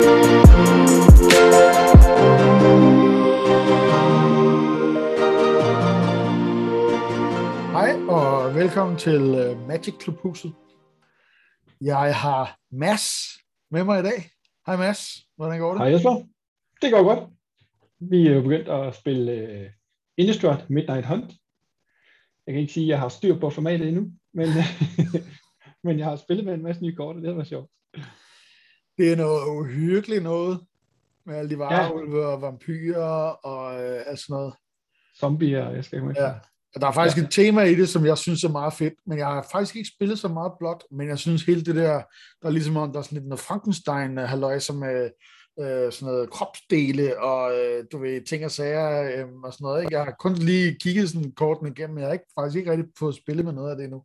Hej og velkommen til øh, Magic Clubhuset. Jeg har Mads med mig i dag. Hej Mads, hvordan går det? Hej Jesper, det går godt. Vi er jo begyndt at spille øh, uh, Innistrad Midnight Hunt. Jeg kan ikke sige, at jeg har styr på formatet endnu, men, men jeg har spillet med en masse nye kort, og det har været sjovt. Det er noget uhyggeligt noget, med alle de varulve ja. og vampyrer og øh, alt sådan noget. Zombier, jeg skal ikke. Ja. Og der er faktisk ja. et tema i det, som jeg synes er meget fedt, men jeg har faktisk ikke spillet så meget blot, men jeg synes hele det der, der er ligesom om, der er sådan lidt noget frankenstein halløj som med øh, sådan noget kropsdele og øh, du ved, ting og sager øh, og sådan noget. Ikke? Jeg har kun lige kigget sådan korten igennem, men jeg har ikke, faktisk ikke rigtig fået spillet med noget af det endnu.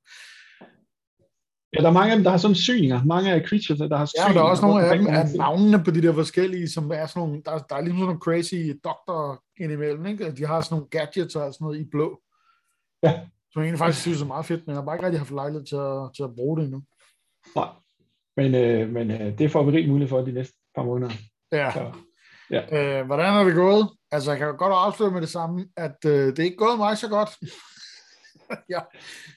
Ja, der er mange af dem, der har sådan syninger. Mange af creatures, der har syninger. Ja, der er også nogle af dem, af navnene på de der forskellige, som er sådan nogle, der, der er ligesom sådan nogle crazy doktor indimellem, ikke? De har sådan nogle gadgets og sådan noget i blå. Ja. Som jeg egentlig faktisk synes er meget fedt, men jeg har bare ikke rigtig haft lejlighed til at, til at bruge det endnu. Nej, men, øh, men øh, det får vi rigtig mulighed for de næste par måneder. Ja. Så, ja. Øh, hvordan er det gået? Altså, jeg kan godt afsløre med det samme, at øh, det er ikke gået mig så godt. ja,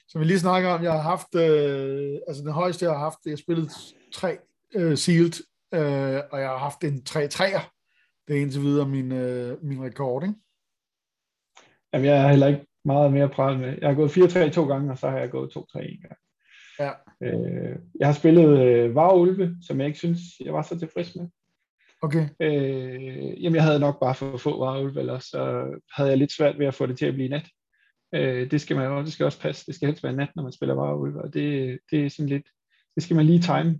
som vi lige snakker om, jeg har haft, øh, altså den højeste, jeg har haft, jeg har spillet tre øh, sealed, øh, og jeg har haft en 3-3'er. Det er indtil videre min, øh, min rekord, ikke? Jamen, jeg er heller ikke meget mere pral med. Jeg har gået 4-3 to gange, og så har jeg gået 2-3 en gang. Ja. Øh, jeg har spillet øh, Varulve, som jeg ikke synes, jeg var så tilfreds med. Okay. Øh, jamen, jeg havde nok bare for få Varulve, eller så havde jeg lidt svært ved at få det til at blive nat. Øh, det skal man det skal også passe. Det skal helst være nat, når man spiller Varulve, og det, det er sådan lidt, det skal man lige time.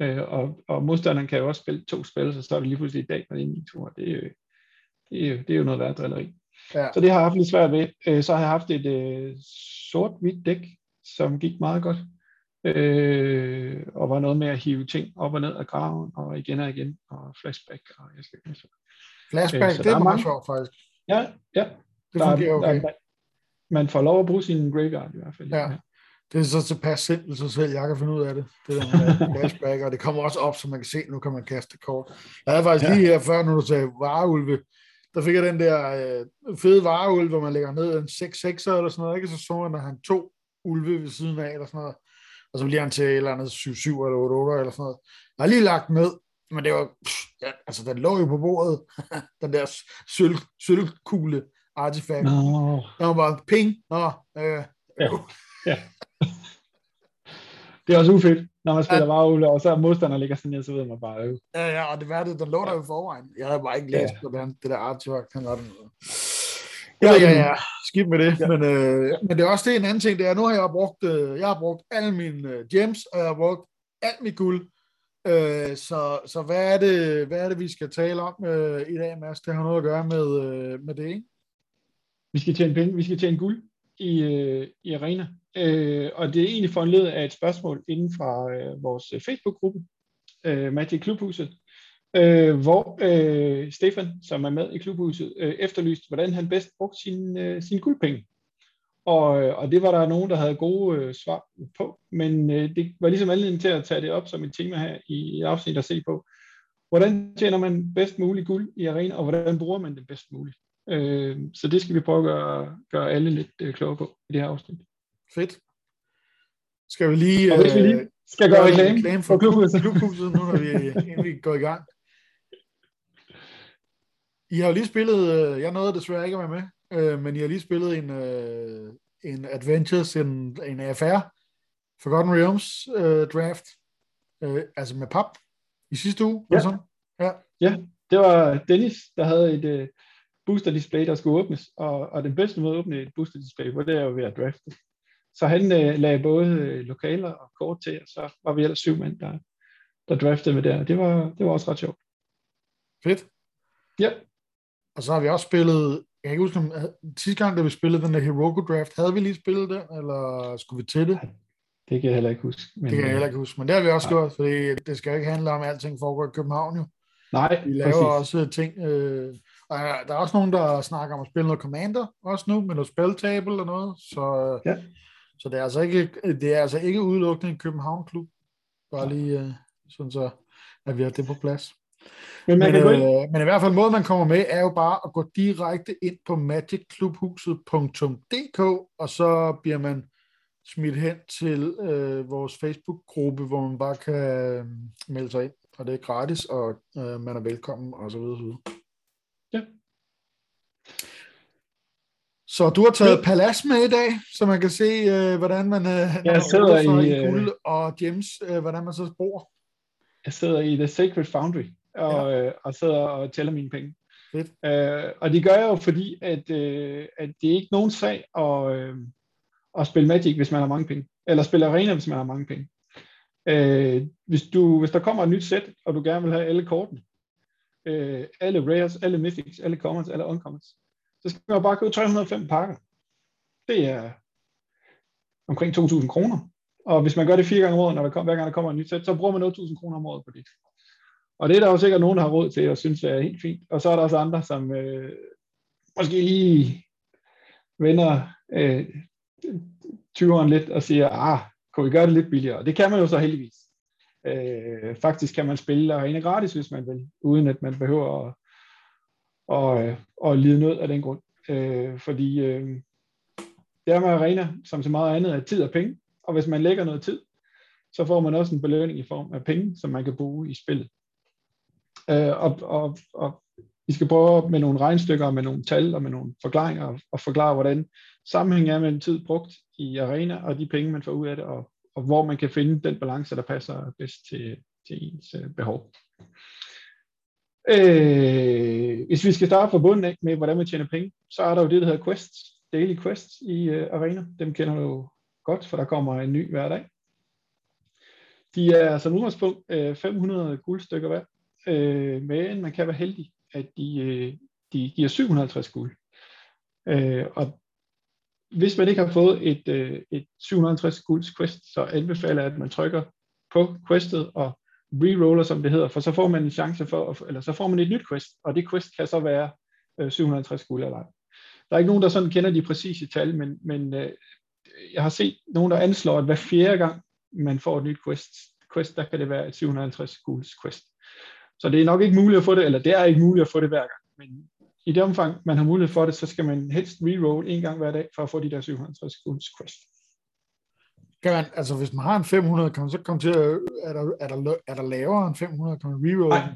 Øh, og, og modstanderen kan jo også spille to spil, så står det lige pludselig i dag, når det er en tur. Det er jo, det er jo, det er jo noget værd drilleri. Ja. Så det har jeg haft lidt svært ved. Øh, så har jeg haft et øh, sort-hvidt dæk, som gik meget godt. Øh, og var noget med at hive ting op og ned af graven, og igen og igen, og flashback, og jeg skal ikke Flashback, øh, det er meget sjovt faktisk. Ja, ja. Det fungerer okay. Der, man får lov at bruge sin graveyard i hvert fald. Ja. Det er så tilpas simpelt, så selv jeg kan finde ud af det. Det der med flashback, og det kommer også op, så man kan se, nu kan man kaste kort. Jeg havde faktisk ja. lige her før, når du sagde vareulve, der fik jeg den der øh, fede vareulve, hvor man lægger ned en 6-6'er eller sådan noget, ikke? så så man, at han to ulve ved siden af, eller sådan noget. Og så bliver han til et eller andet 7-7 eller 8-8 eller sådan noget. Jeg har lige lagt ned, men det var, pff, ja, altså den lå jo på bordet, den der sølv, sølvkugle artefakt. No. Der var bare ping, nå, øh, ja. ja. Det er også ufedt, når man spiller ja. varulve, og så modstander ligger sådan ned, så ved man bare, øh. Ja, ja, og det var det, der lå der jo forvejen. Jeg havde bare ikke læst ja. på det, der artefakt, han var den. Ja, ja, ja, skidt med det. Ja. Men, øh, men det er også det en anden ting, det er, nu har jeg brugt, øh, jeg har brugt alle mine øh, gems, og jeg har brugt alt mit guld. Øh, så, så hvad er det, hvad er det, vi skal tale om øh, i dag, Mads? Det har noget at gøre med, øh, med det, ikke? Vi skal tjene penge, vi skal tjene guld i, øh, i arena. Øh, og det er egentlig foranledet af et spørgsmål inden fra øh, vores Facebook-gruppe, øh, Magic Klubhuset, øh, hvor øh, Stefan, som er med i klubhuset, øh, efterlyste, hvordan han bedst brugte sine øh, sin guldpenge. Og, øh, og det var der nogen, der havde gode øh, svar på, men øh, det var ligesom anledning til at tage det op som et tema her i et afsnit at se på, hvordan tjener man bedst muligt guld i arena, og hvordan bruger man det bedst muligt. Øh, så det skal vi prøve at gøre, gøre alle lidt øh, klogere på i det her afsnit. Fedt. Skal vi lige, og hvis vi lige øh, skal gøre reklame, reklame for klubhuset, klubhuset nu, når vi, inden vi går i gang. I har jo lige spillet, øh, jeg nåede desværre ikke at være med, øh, men I har lige spillet en, en Adventures, en, en AFR, Forgotten Realms uh, draft, uh, altså med pap, i sidste uge. Ja. Sådan. ja. ja, det var Dennis, der havde et, booster display, der skulle åbnes, og, og den bedste måde at åbne et booster display på, det er jo ved at drafte. Så han øh, lagde både øh, lokaler og kort til, og så var vi ellers syv mænd, der, der draftede med der. Det var, det var også ret sjovt. Fedt. Ja. Og så har vi også spillet, jeg kan ikke huske, om sidste gang, da vi spillede den der Heroku draft, havde vi lige spillet den, eller skulle vi til det? Det kan jeg heller ikke huske. Men, det kan jeg heller ikke huske, men det har vi også nej. gjort, fordi det skal ikke handle om, at alting foregår i København jo. Nej, Vi laver præcis. også ting, øh, der er, der er også nogen, der snakker om at spille noget Commander, også nu, med noget spiltable eller noget, så, ja. så det, er altså ikke, det er altså ikke udelukkende en København-klub, bare lige uh, sådan så, at vi har det på plads. Men, man men, kan øh, gå men i hvert fald måden, man kommer med, er jo bare at gå direkte ind på magicklubhuset.dk, og så bliver man smidt hen til øh, vores Facebook-gruppe, hvor man bare kan øh, melde sig ind, og det er gratis, og øh, man er velkommen, og så videre. Så du har taget. Palas med i dag, så man kan se, øh, hvordan man, øh, jeg sidder i, i guld, øh, og James, øh, hvordan man så bor. Jeg sidder i The Sacred Foundry, og, ja. øh, og sidder og tæller mine penge. Fedt. Øh, og det gør jeg jo, fordi at, øh, at det er ikke nogen sag at, øh, at spille Magic, hvis man har mange penge. Eller spille Arena, hvis man har mange penge. Øh, hvis, du, hvis der kommer et nyt sæt, og du gerne vil have alle kortene, øh, alle rares, alle mythics, alle commons, alle uncommons, så skal man bare købe 305 pakker. Det er omkring 2.000 kroner. Og hvis man gør det fire gange om året, når der kom, hver gang der kommer et ny sæt, så bruger man 8.000 kroner om året på det. Og det er der jo sikkert nogen, der har råd til, og synes er helt fint. Og så er der også andre, som øh, måske lige vender øh, 20'eren lidt og siger, ah, kunne vi gøre det lidt billigere? Og det kan man jo så heldigvis. Øh, faktisk kan man spille arena gratis, hvis man vil, uden at man behøver at, og, øh, og lide nød af den grund. Øh, fordi øh, det er med arena, som så meget andet, er tid og penge. Og hvis man lægger noget tid, så får man også en belønning i form af penge, som man kan bruge i spillet. Øh, og, og, og vi skal prøve med nogle regnstykker, med nogle tal og med nogle forklaringer og forklare, hvordan sammenhængen er mellem tid brugt i arena og de penge, man får ud af det, og, og hvor man kan finde den balance, der passer bedst til, til ens øh, behov. Øh, hvis vi skal starte fra bunden af med, hvordan man tjener penge, så er der jo det, der hedder quests, daily quests i øh, arena. Dem kender du jo godt, for der kommer en ny hver dag. De er som udgangspunkt øh, 500 guldstykker hver, øh, men man kan være heldig, at de, øh, de giver 750 guld. Øh, og hvis man ikke har fået et, øh, et 750 gulds quest, så anbefaler jeg, at man trykker på questet og reroller, som det hedder, for så får man en chance for, at, eller så får man et nyt quest, og det quest kan så være øh, 750 guld eller ej. Der er ikke nogen, der sådan kender de præcise tal, men, men øh, jeg har set nogen, der anslår, at hver fjerde gang, man får et nyt quest, quest der kan det være et 750 gulds quest. Så det er nok ikke muligt at få det, eller det er ikke muligt at få det hver gang, men i det omfang, man har mulighed for det, så skal man helst reroll en gang hver dag, for at få de der 750 gulds quest. Kan man, altså hvis man har en 500, kan man så komme til at, er der, er der, er der lavere end 500, kan man reroll? Nej,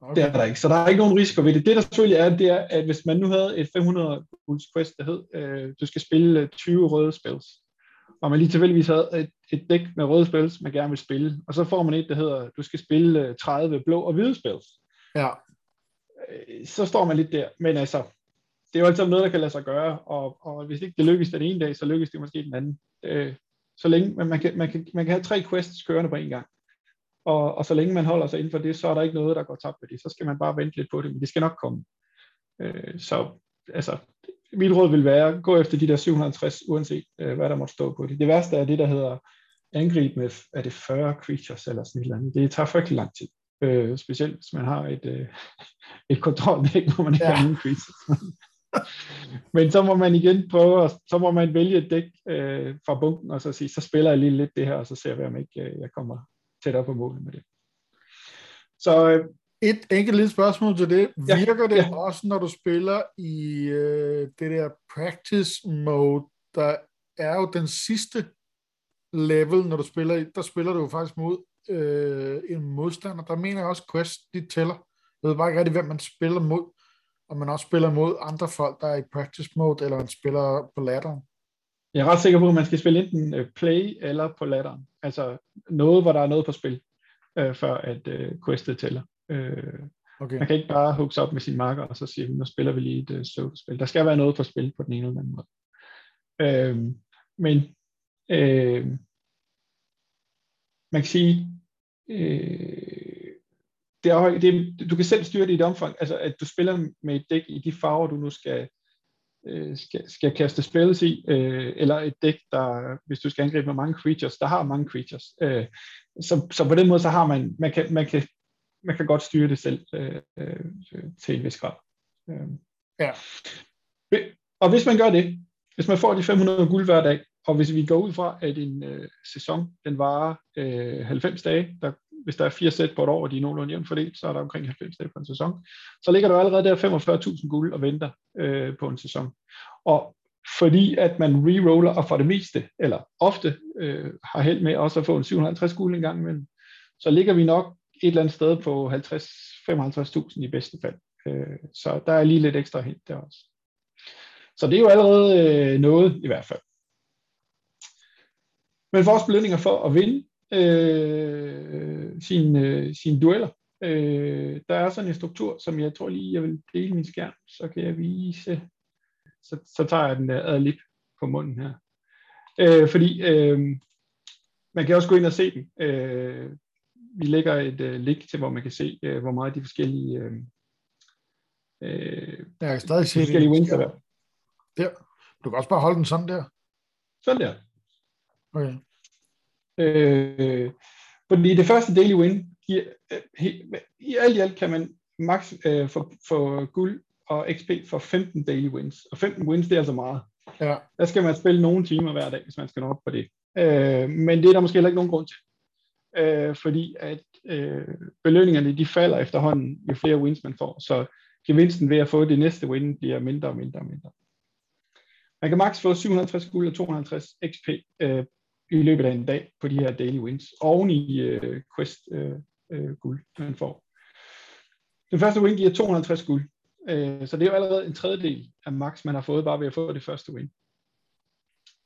okay. det er der ikke, så der er ikke nogen risiko ved det. Det der selvfølgelig er, det er, at hvis man nu havde et 500 gulds quest, der hed, øh, du skal spille 20 røde spells, og man lige tilfældigvis havde et, et dæk med røde spells, man gerne vil spille, og så får man et, der hedder, du skal spille 30 blå og hvide spells. Ja. Øh, så står man lidt der. Men altså, det er jo altid noget, der kan lade sig gøre, og, og hvis ikke det lykkes den ene dag, så lykkes det måske den anden. Øh, så længe, men man kan, man, kan, man kan have tre quests kørende på en gang. Og, og så længe man holder sig inden for det, så er der ikke noget, der går tabt ved det. Så skal man bare vente lidt på det, men det skal nok komme. Øh, så altså, mit råd vil være, at gå efter de der 750, uanset øh, hvad der måtte stå på det. Det værste er det, der hedder angreb med, er det 40 creatures eller sådan et eller andet. Det tager frygtelig lang tid. Øh, specielt hvis man har et, øh, et kontroldæk, hvor man ikke ja. har nogen creatures. Men så må man igen prøve, så må man vælge et dæk øh, fra bunken, og så sige, så spiller jeg lige lidt det her, og så ser vi, om ikke øh, jeg kommer tættere på målet med det. Så øh, et enkelt lille spørgsmål til det. Virker ja, det ja. også, når du spiller i øh, det der practice mode, der er jo den sidste level, når du spiller i, der spiller du jo faktisk mod øh, en modstander. Der mener jeg også, quest, de tæller. Jeg ved bare ikke rigtig, hvem man spiller mod. Og man også spiller mod andre folk, der er i practice mode, eller man spiller på ladderen. Jeg er ret sikker på, at man skal spille enten øh, play eller på ladderen. Altså noget, hvor der er noget på spil, øh, før at øh, questet tæller. Øh, okay. Man kan ikke bare hooks op med sin marker, og så sige, nu spiller vi lige et uh, solo-spil. Der skal være noget på spil på den ene eller anden måde. Øh, men øh, man kan sige, øh, det er, det, du kan selv styre det i det omfang, altså at du spiller med et dæk i de farver, du nu skal, øh, skal, skal kaste spells i, øh, eller et dæk, der, hvis du skal angribe med mange creatures, der har mange creatures. Øh, så, så på den måde, så har man, man kan, man kan, man kan godt styre det selv øh, øh, til en vis grad. Øh. Ja. Og hvis man gør det, hvis man får de 500 guld hver dag, og hvis vi går ud fra, at en øh, sæson den varer øh, 90 dage, der hvis der er fire sæt på et år, og de er nogenlunde jævnt fordelt, så er der omkring 90 dage på en sæson. Så ligger der allerede der 45.000 guld og venter øh, på en sæson. Og fordi at man reroller og for det meste, eller ofte øh, har held med også at få en 750 guld en gang imellem, så ligger vi nok et eller andet sted på 50-55.000 i bedste fald. Øh, så der er lige lidt ekstra held der også. Så det er jo allerede øh, noget i hvert fald. Men vores belønninger for at vinde øh, sine, øh, sine dueller, øh, der er sådan en struktur, som jeg tror lige, jeg vil dele min skærm, så kan jeg vise, så, så tager jeg den der adlib på munden her. Øh, fordi øh, man kan også gå ind og se den. Øh, vi lægger et uh, link til, hvor man kan se, uh, hvor meget de forskellige uh, uh, jeg kan stadig se forskellige wins der. der. Du kan også bare holde den sådan der. Sådan der. Okay. Øh, fordi det første daily win, giver, uh, i alt i alt kan man max uh, for, for guld og XP for 15 daily wins. Og 15 wins, det er altså meget. Ja. Der skal man spille nogle timer hver dag, hvis man skal nå op på det. Øh, men det er der måske heller ikke nogen grund til øh, fordi at øh, belønningerne de falder efterhånden, jo flere wins man får, så gevinsten ved at få det næste win bliver mindre og mindre og mindre. Man kan maks få 750 guld og 250 XP øh, i løbet af en dag på de her daily wins, oven i øh, quest øh, øh, guld, man får. Den første win giver 250 guld, øh, så det er jo allerede en tredjedel af max, man har fået bare ved at få det første win.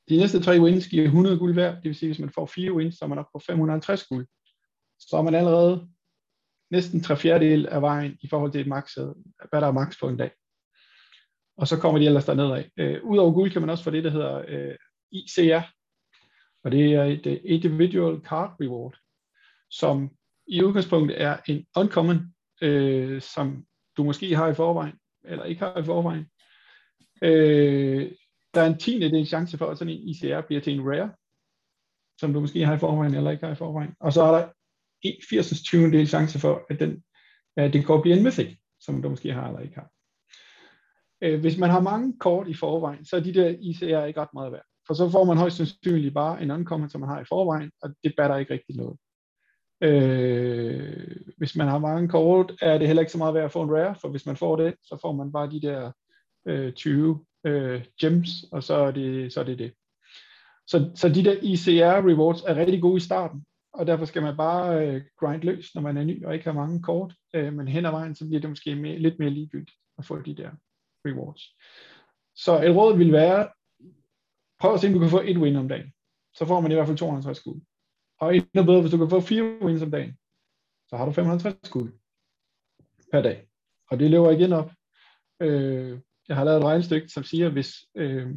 De næste tre wins giver 100 guld hver, det vil sige, hvis man får fire wins, så er man oppe på 550 guld. Så er man allerede næsten tre fjerdedel af vejen i forhold til max, hvad der er max på en dag. Og så kommer de ellers derned af. Øh, Udover guld kan man også få det, der hedder øh, ICR, og det er et Individual Card Reward, som i udgangspunktet er en uncommon, øh, som du måske har i forvejen, eller ikke har i forvejen. Øh, der er en tiende del chance for, at sådan en ICR bliver til en rare, som du måske har i forvejen eller ikke har i forvejen. Og så er der 80 20 del chance for, at den, at den går blive en mythic, som du måske har eller ikke har. Øh, hvis man har mange kort i forvejen, så er de der ICR ikke ret meget værd. For så får man højst sandsynligt bare en uncommon, som man har i forvejen, og det batter ikke rigtig noget. Øh, hvis man har mange kort, er det heller ikke så meget værd at få en rare, for hvis man får det, så får man bare de der øh, 20 øh, gems, og så er det så er det. det. Så, så de der ICR rewards er rigtig gode i starten, og derfor skal man bare øh, grind løs, når man er ny og ikke har mange kort, øh, men hen ad vejen, så bliver det måske mere, lidt mere ligegyldigt at få de der rewards. Så et råd vil være, prøv at se, om du kan få et win om dagen. Så får man i hvert fald 250 guld. Og endnu bedre, hvis du kan få fire wins om dagen, så har du 550 guld per dag. Og det løber igen op. Øh, jeg har lavet et regnestykke, som siger, hvis øh,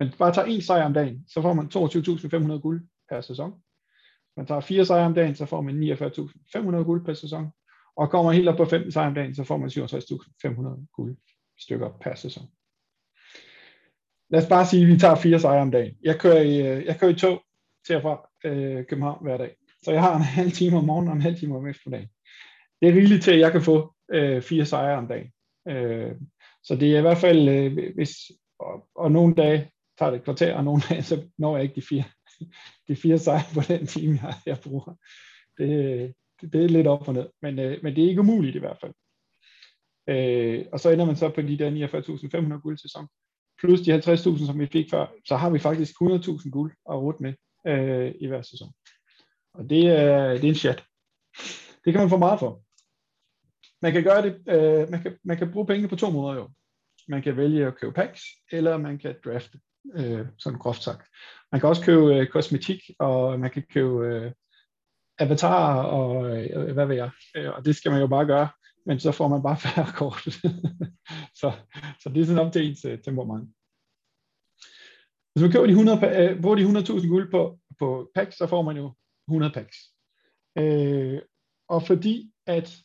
man bare tager en sejr om dagen, så får man 22.500 guld per sæson. Hvis man tager fire sejre om dagen, så får man 49.500 guld per sæson. Og kommer helt op på 15 sejre om dagen, så får man 67.500 guld stykker per sæson. Lad os bare sige, at vi tager fire sejre om dagen. Jeg kører i, øh, jeg kører i tog til og fra øh, København hver dag. Så jeg har en halv time om morgenen og en halv time om eftermiddagen. Det er rigeligt til, at jeg kan få øh, fire sejre om dagen. Øh, så det er i hvert fald, øh, hvis, og, og nogle dage tager det et kvarter, og nogle dage, så når jeg ikke de fire, de fire sejre på den time, jeg, jeg bruger. Det, det, det er lidt op og ned, men, øh, men det er ikke umuligt i hvert fald. Øh, og så ender man så på de der 49.500 guld sæson, plus de 50.000, som vi fik før, så har vi faktisk 100.000 guld at rute med øh, i hver sæson. Og det er, det er en chat. Det kan man få meget for. Man kan gøre det, øh, man, kan, man kan bruge penge på to måder jo. Man kan vælge at købe packs, eller man kan drafte, øh, sådan groft sagt. Man kan også købe øh, kosmetik, og man kan købe øh, avatarer, og øh, hvad ved jeg. Øh, og det skal man jo bare gøre, men så får man bare færre kort. så, så det er sådan op til ens uh, temperament. Hvis man køber de 100, uh, øh, bruger de 100.000 guld på, på packs, så får man jo 100 packs. Uh, og fordi at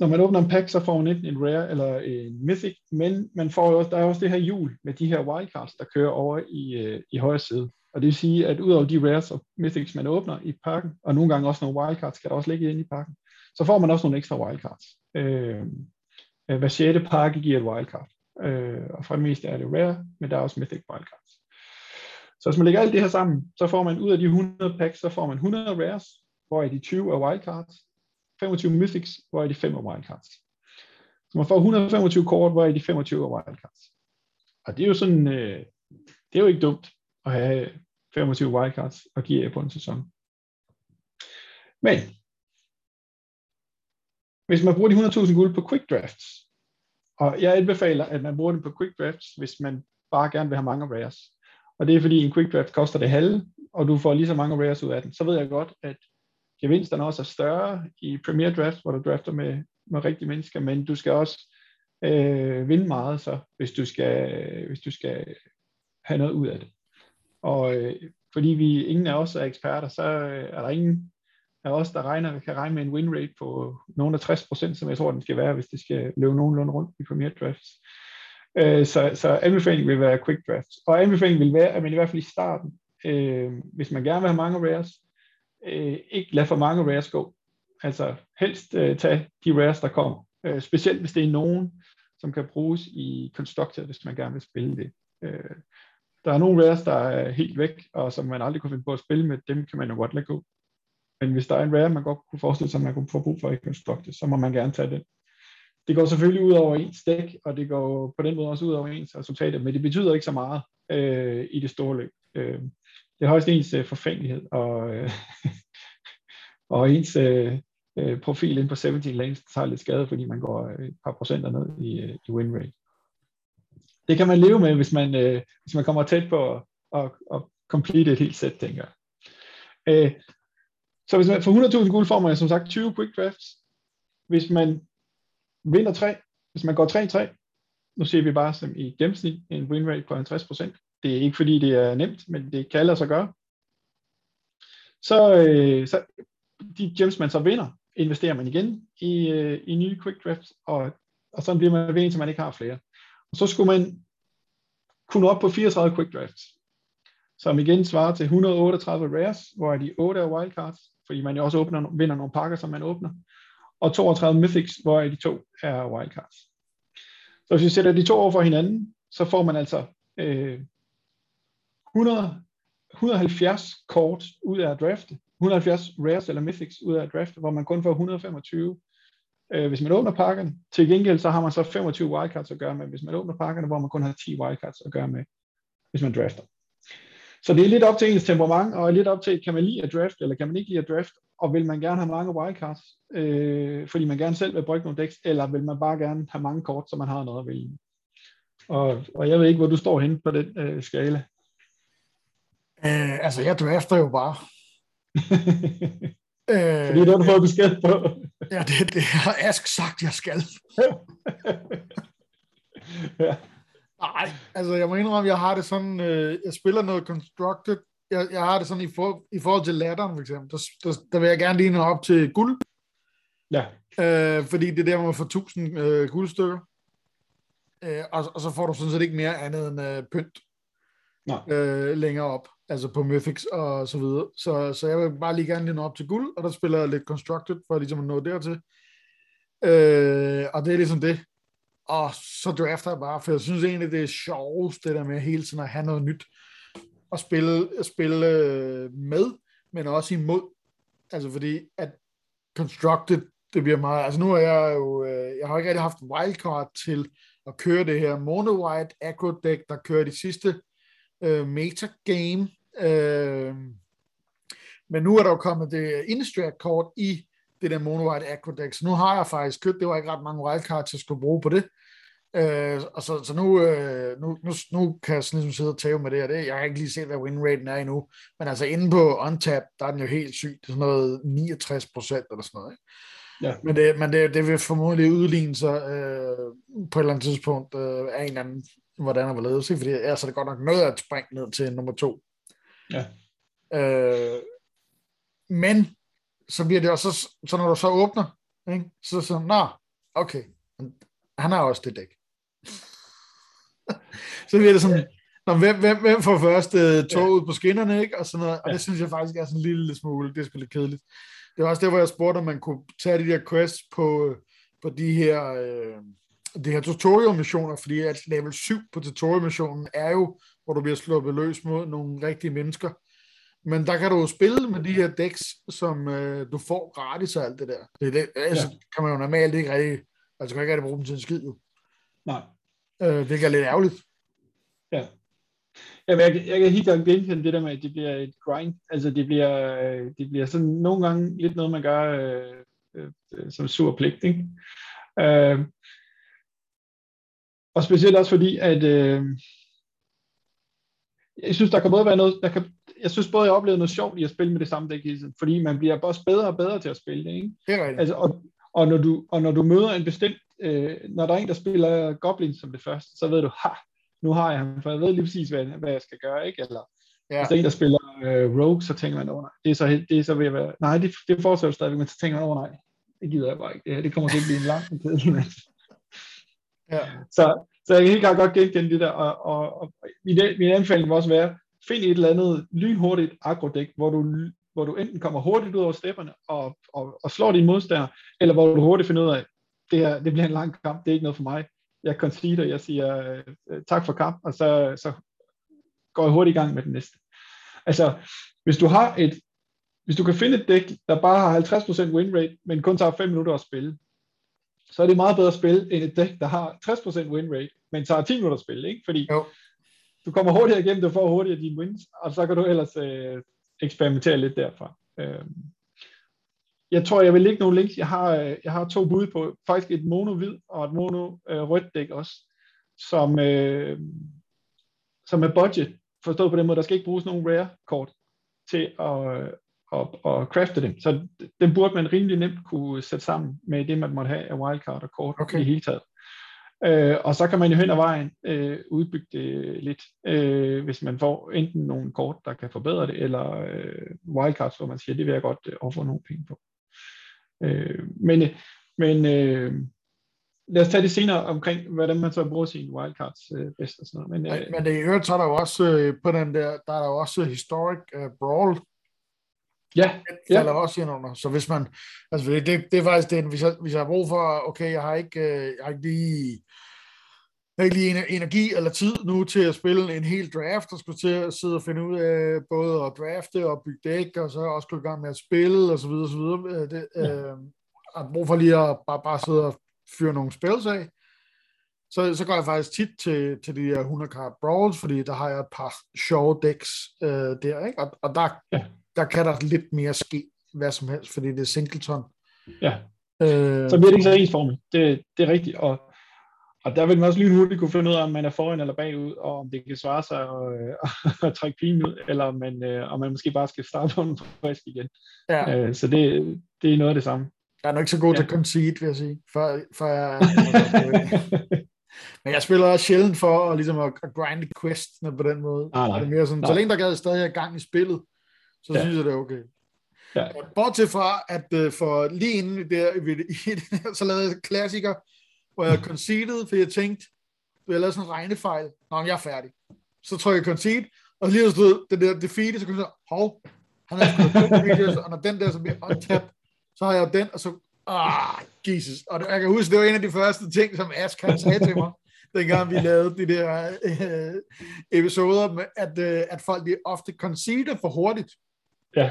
når man åbner en pack, så får man enten en rare eller en mythic, men man får også, der er også det her hjul med de her wildcards, der kører over i, øh, i højre side. Og det vil sige, at udover de rares og mythics, man åbner i pakken, og nogle gange også nogle wildcards, kan der også ligge inde i pakken, så får man også nogle ekstra wildcards. Øh, øh, hver sjette pakke giver et wildcard. Øh, og for det meste er det rare, men der er også mythic wildcards. Så hvis man lægger alt det her sammen, så får man ud af de 100 packs, så får man 100 rares, hvor er de 20 er wildcards, 25 mythics, hvor er de 5 er wildcards. Så man får 125 kort, hvor er de 25 er wildcards. Og det er jo sådan, øh, det er jo ikke dumt at have 25 wildcards og give på en sæson. Men, hvis man bruger de 100.000 guld på quick drafts, og jeg anbefaler, at man bruger dem på quick drafts, hvis man bare gerne vil have mange rares. Og det er fordi en quick draft koster det halve, og du får lige så mange rares ud af den. Så ved jeg godt, at gevinsterne også er større i Premier Draft, hvor du drafter med, med rigtige mennesker, men du skal også øh, vinde meget, så hvis du skal, hvis du skal have noget ud af det. Og øh, fordi vi ingen af os er eksperter, så øh, er der ingen af os, der regner, kan regne med en win rate på nogen af 60%, som jeg tror, den skal være, hvis det skal løbe nogenlunde rundt i Premier Drafts. Øh, så, så anbefalingen vil være quick drafts. Og anbefalingen vil være, at man i hvert fald i starten, øh, hvis man gerne vil have mange rares, øh, ikke lade for mange rares gå. Altså helst øh, tage de rares, der kommer. Øh, specielt hvis det er nogen, som kan bruges i Constructed, hvis man gerne vil spille det. Øh, der er nogle rares, der er helt væk, og som man aldrig kunne finde på at spille med, dem kan man jo godt lade gå. Men hvis der er en rare, man godt kunne forestille sig, at man kunne få brug for i Constructed, så må man gerne tage den. Det går selvfølgelig ud over ens dæk, og det går på den måde også ud over ens resultater, men det betyder ikke så meget øh, i det store løb. Øh, det er højst ens øh, forfængelighed og, øh, og ens øh, øh profil ind på 17 lanes tager lidt skade, fordi man går øh, et par procenter ned i, øh, i win rate. Det kan man leve med, hvis man, øh, hvis man kommer tæt på at, at, at complete et helt sæt, tænker jeg. Øh, så hvis man får 100.000 guld, får man som sagt 20 quick drafts. Hvis man vinder 3, hvis man går 3-3, nu ser vi bare som i gennemsnit en win rate på 50%. Det er ikke fordi det er nemt, men det kan lade sig gøre. Så, øh, så de gems, man så vinder, investerer man igen i, øh, i nye quick drafts, og, og så bliver man ved, indtil man ikke har flere. Og så skulle man kunne op på 34 quick drafts, som igen svarer til 138 rares, hvor er de 8 er wildcards, fordi man jo også åbner, vinder nogle pakker, som man åbner, og 32 mythics, hvor de to er wildcards. Så hvis vi sætter de to over for hinanden, så får man altså øh, 100, 170 kort ud af at drafte, 170 rares eller mythics ud af at drafte, hvor man kun får 125 øh, hvis man åbner pakkerne. Til gengæld så har man så 25 wildcards at gøre med, hvis man åbner pakkerne, hvor man kun har 10 wildcards at gøre med, hvis man drafter. Så det er lidt op til ens temperament, og lidt op til, kan man lide at draft, eller kan man ikke lide at draft, og vil man gerne have mange wildcards, øh, fordi man gerne selv vil bruge nogle decks, eller vil man bare gerne have mange kort, så man har noget at vælge. Og, og jeg ved ikke, hvor du står henne på den øh, skala. Øh, altså, jeg drafter jo bare. øh, Fordi det har du fået besked på. ja, det, det har Ask sagt, jeg skal. ja. Nej, altså jeg må indrømme, jeg har det sådan, øh, jeg spiller noget constructed, jeg, jeg har det sådan i, for, i forhold til ladderen for eksempel, der, der, der vil jeg gerne lige nå op til guld. Ja. Øh, fordi det er der, man får 1000 øh, guldstykker. Øh, og, og så får du sådan set ikke mere andet end øh, pynt Nej. Øh, længere op, altså på Mythics og så videre. Så, så jeg vil bare lige gerne lige nå op til guld, og der spiller jeg lidt Constructed, for ligesom at nå dertil. Øh, og det er ligesom det. Og så drafter jeg bare, for jeg synes egentlig, det er sjovest, det der med hele tiden at have noget nyt at spille, at spille øh, med, men også imod. Altså fordi, at Constructed, det bliver meget, altså nu er jeg jo, øh, jeg har ikke rigtig haft wildcard til at køre det her mono white aggro deck, der kører de sidste øh, metagame. Øh, men nu er der jo kommet det Innistrad kort i det der mono white aggro deck, så nu har jeg faktisk købt, det var ikke ret mange wildcards, jeg skulle bruge på det. Øh, og så, så nu, øh, nu, nu, nu kan jeg sådan ligesom sidde og tæve med det her. Det, jeg har ikke lige set, hvad win raten er endnu. Men altså inde på untap, der er den jo helt sygt. Det er sådan noget 69 procent eller sådan noget. Ikke? Ja. Men, det, men det, det vil formodentlig udligne sig øh, på et eller andet tidspunkt øh, af en eller anden, hvordan var ledet. Fordi altså, det er godt nok noget at springe ned til nummer to. Ja. Øh, men så bliver det også, så, så når du så åbner, ikke, så sådan, nå, okay, han har også det dæk så bliver det sådan, Nå, hvem, hvem, hvem får først uh, tog ud på skinnerne, ikke? Og, sådan noget. og det synes jeg faktisk er sådan en lille smule, det er sgu lidt kedeligt. Det var også der, hvor jeg spurgte, om man kunne tage de der quests på, på de her, uh, de her tutorial-missioner, fordi at level 7 på tutorial-missionen er jo, hvor du bliver sluppet løs mod nogle rigtige mennesker, Men der kan du jo spille med de her decks, som øh, du får gratis og alt det der. Det, det altså, ja. kan man jo normalt ikke rigtig, altså kan ikke rigtig bruge dem til en skid jo. Nej. Øh, det er lidt ærgerligt. Ja. Jamen, jeg, jeg kan helt klart genkende det der med, at det bliver et grind. Altså, det bliver, øh, det bliver sådan nogle gange lidt noget, man gør øh, øh, som sur pligt, ikke? Øh, og specielt også fordi, at øh, jeg synes, der kan både være noget, der kan, jeg synes både, jeg oplevede noget sjovt i at spille med det samme dæk fordi man bliver også bedre og bedre til at spille det, ikke? Det er rigtigt. Altså, og, og, når du, og når du møder en bestemt, øh, når der er en, der spiller Goblin som det første, så ved du, ha, nu har jeg ham, for jeg ved lige præcis, hvad, hvad jeg skal gøre, ikke? Eller ja. hvis der er en, der spiller øh, Rogue, så tænker man, oh, nej, det er så, det er så ved at være, nej, det, det fortsætter stadigvæk, men så tænker man, oh, nej, det gider jeg bare ikke, det, her, det kommer til at blive en lang tid. ja. Så, så jeg kan helt klart godt genkende det der, og, og, og min, min anbefaling vil også være, find et eller andet lynhurtigt agrodæk, hvor du, hvor du enten kommer hurtigt ud over stepperne og, og, og slår din modstander, eller hvor du hurtigt finder ud af, det, her, det bliver en lang kamp, det er ikke noget for mig. Jeg conceder, jeg siger øh, tak for kamp, og så, så går jeg hurtigt i gang med den næste. Altså, hvis du har et, hvis du kan finde et dæk, der bare har 50% win rate, men kun tager 5 minutter at spille, så er det meget bedre at spille end et dæk, der har 60% win rate, men tager 10 minutter at spille, ikke? Fordi jo. du kommer hurtigere igennem, du får hurtigere dine wins, og så kan du ellers øh, eksperimentere lidt derfra. Øh, jeg tror, jeg vil lægge nogle links. Jeg har, øh, jeg har to bud på, faktisk et mono-hvid og et mono-rødt øh, dæk også, som, øh, som er budget, forstået på den måde, der skal ikke bruges nogen rare-kort til at, og, og crafte dem. Så den burde man rimelig nemt kunne sætte sammen med det, man måtte have af wildcard og kort okay. i hele taget. Øh, og så kan man jo hen ad vejen øh, udbygge det lidt, øh, hvis man får enten nogle kort, der kan forbedre det, eller øh, wildcards, hvor man siger, det vil jeg godt øh, ofre nogle penge på. Øh, men men øh, lad os tage det senere omkring, hvordan man så bruger sine wildcards øh, bedst og sådan noget. Men, øh, men det i øvrigt, så er der jo også øh, på den der, der er der jo også historic uh, brawl, Ja, falder ja. også ind under. Så hvis man, altså det, det, det er faktisk det, hvis jeg, hvis jeg har brug for, okay, jeg har ikke, øh, jeg har ikke lige, jeg ikke lige energi eller tid nu til at spille en hel draft, og skulle til at sidde og finde ud af både at drafte og bygge dæk, og så også gå i gang med at spille, og så videre, og så videre. Øh, det, ja. øh, jeg har brug for lige at bare, bare sidde og fyre nogle spils af. Så, så går jeg faktisk tit til, til de her 100 card brawls, fordi der har jeg et par sjove decks øh, der, ikke? Og, og der, ja der kan der lidt mere ske, hvad som helst, fordi det er singleton. Ja, øh, så bliver det ikke så ensformigt. Det, det er rigtigt, og, og der vil man også lige hurtigt kunne finde ud af, om man er foran eller bagud, og om det kan svare sig at, at trække pilen ud, eller om man, øh, om man måske bare skal starte på en frisk igen. Ja. Øh, så det, det er noget af det samme. Jeg er nok ikke så god ja. til concede, vil jeg sige. For, for jeg, Men jeg spiller også sjældent for at, ligesom at, grinde questene på den måde. Ah, nej. Det er mere sådan, nej. så længe der gad stadig er gang i spillet, så ja. synes jeg, det er okay. Ja. Bortset fra, at uh, for lige inden der, i, i, så lavede jeg klassiker, hvor jeg conceded, for jeg tænkte, du har lavet sådan en regnefejl. Nå, jeg er færdig. Så trykker jeg concede, og lige stod den der defeat, så kunne jeg sige, hov, han har sgu videos, og når den der så bliver untapped, så har jeg den, og så, ah, Jesus. Og jeg kan huske, det var en af de første ting, som Ask han sagde til mig, dengang vi lavede de der øh, episoder, med, at, øh, at folk de ofte conceder for hurtigt. Ja.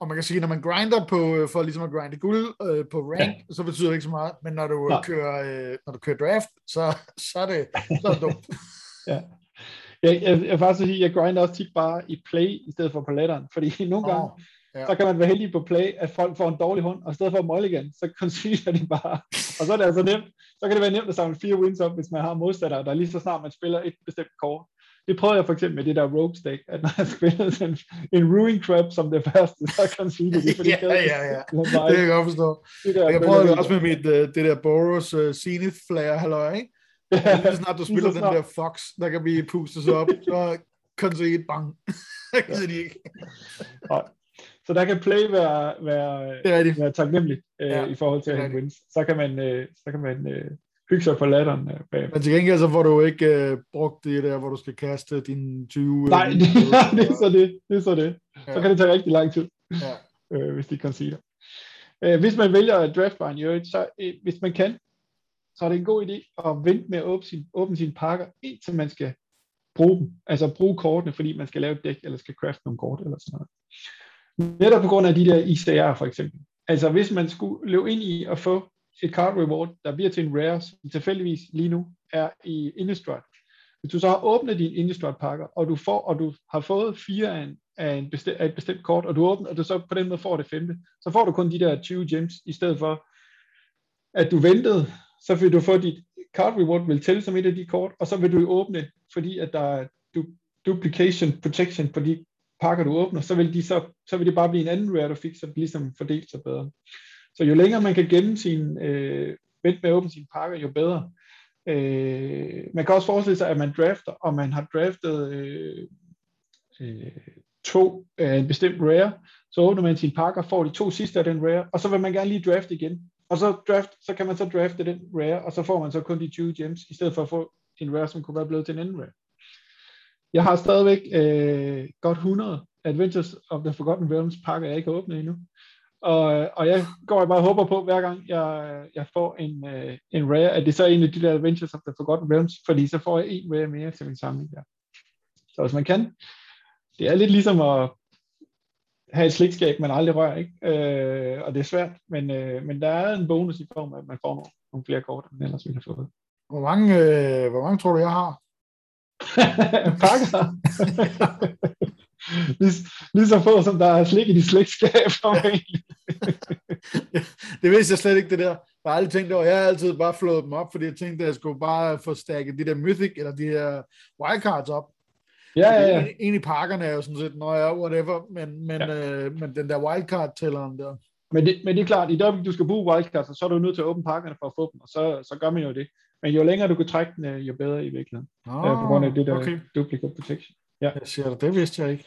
Og man kan sige, når man grinder på, øh, for ligesom at grinde guld øh, på rank, ja. så betyder det ikke så meget. Men når du, ja. kører, øh, når du kører draft, så, så, er, det, så er det dumt. ja. Jeg, jeg, jeg, faktisk sige, jeg grinder også tit bare i play, i stedet for på letteren. Fordi nogle oh, gange, ja. så kan man være heldig på play, at folk får en dårlig hund, og i stedet for at igen, så concealer de bare. Og så er det altså nemt. Så kan det være nemt at samle fire wins op, hvis man har modstandere, der lige så snart man spiller et bestemt kort, det prøvede jeg for eksempel med det der Rogue Stack, at når jeg spillede sådan en Ruin Crab som det første, så kan sige det. Fordi ja, ja, ja, det kan jeg godt forstå. Det der, jeg prøvede det også med mit, uh, det der Boros uh, Zenith Flare, halløj, ikke? Ja, lige snart du spiller den der Fox, der kan blive pustet op, så kan du se et bang. det de ikke. Så der kan play være, være, det er være taknemmeligt uh, ja, i forhold til at wins. Så kan man, uh, så kan man uh, hygge sig på latteren. Øh, bag. Men til gengæld så får du ikke uh, brugt det der, hvor du skal kaste din 20... Nej, det, det er så det. det, er så, det. Ja. så kan det tage rigtig lang tid, ja. øh, hvis de consider. Øh, hvis man vælger draftbaren i øvrigt, så øh, hvis man kan, så er det en god idé at vente med at åbne, sin, åbne sine pakker, indtil man skal bruge dem. Altså bruge kortene, fordi man skal lave et dæk, eller skal craft nogle kort, eller sådan noget. Netop på grund af de der ICR for eksempel. Altså hvis man skulle løbe ind i at få et card reward, der bliver til en rare, som tilfældigvis lige nu er i Innistrad. Hvis du så har åbnet din Innistrad pakker, og du får, og du har fået fire af, en, af, en bestemt, af et bestemt kort, og du åbner, og du så på den måde får det femte, så får du kun de der 20 gems, i stedet for, at du ventede, så vil du få dit card reward vil tælle som et af de kort, og så vil du åbne, fordi at der er du, duplication protection på de pakker, du åbner, så vil, de så, så vil det bare blive en anden rare, du fik, så det ligesom fordelt sig bedre. Så jo længere man kan gemme sin, øh, vente med at åbne sine pakker, jo bedre. Øh, man kan også forestille sig, at man drafter, og man har draftet øh, øh, to af en bestemt rare, så åbner man sine pakker, får de to sidste af den rare, og så vil man gerne lige drafte igen. Og så, draft, så kan man så drafte den rare, og så får man så kun de 20 gems, i stedet for at få en rare, som kunne være blevet til en anden rare. Jeg har stadigvæk øh, godt 100 Adventures of the Forgotten Realms pakker, jeg ikke har åbnet endnu. Og, og jeg går og bare håber på, hver gang jeg, jeg får en, øh, en rare, at det så er en af de der Adventures of the Forgotten Realms, fordi så får jeg en rare mere til min samling der. Så hvis man kan, det er lidt ligesom at have et slikskab, man aldrig rører, ikke? Øh, og det er svært, men, øh, men der er en bonus i form af, at man får nogle, nogle flere kort, end ellers ville have fået. Hvor mange, øh, hvor mange tror du, jeg har? Pakker. lige, lige så få, som der er slik i de slægtskab. det vidste jeg slet ikke, det der. Jeg har aldrig tænkt over. Jeg har altid bare flået dem op, fordi jeg tænkte, at jeg skulle bare få stærket de der Mythic, eller de her wildcards op. Ja, ja, ja. En i pakkerne er jo sådan set, når jeg whatever, men, men, ja. øh, men den der wildcard-tælleren der. Men det, men det er klart, i dag, du skal bruge wildcards, så er du nødt til at åbne pakkerne for at få dem, og så, så gør man jo det. Men jo længere du kan trække den, øh, jo bedre i virkeligheden. Oh, øh, på grund af det der okay. duplicate protection. Ja. Jeg siger det, det vidste jeg ikke.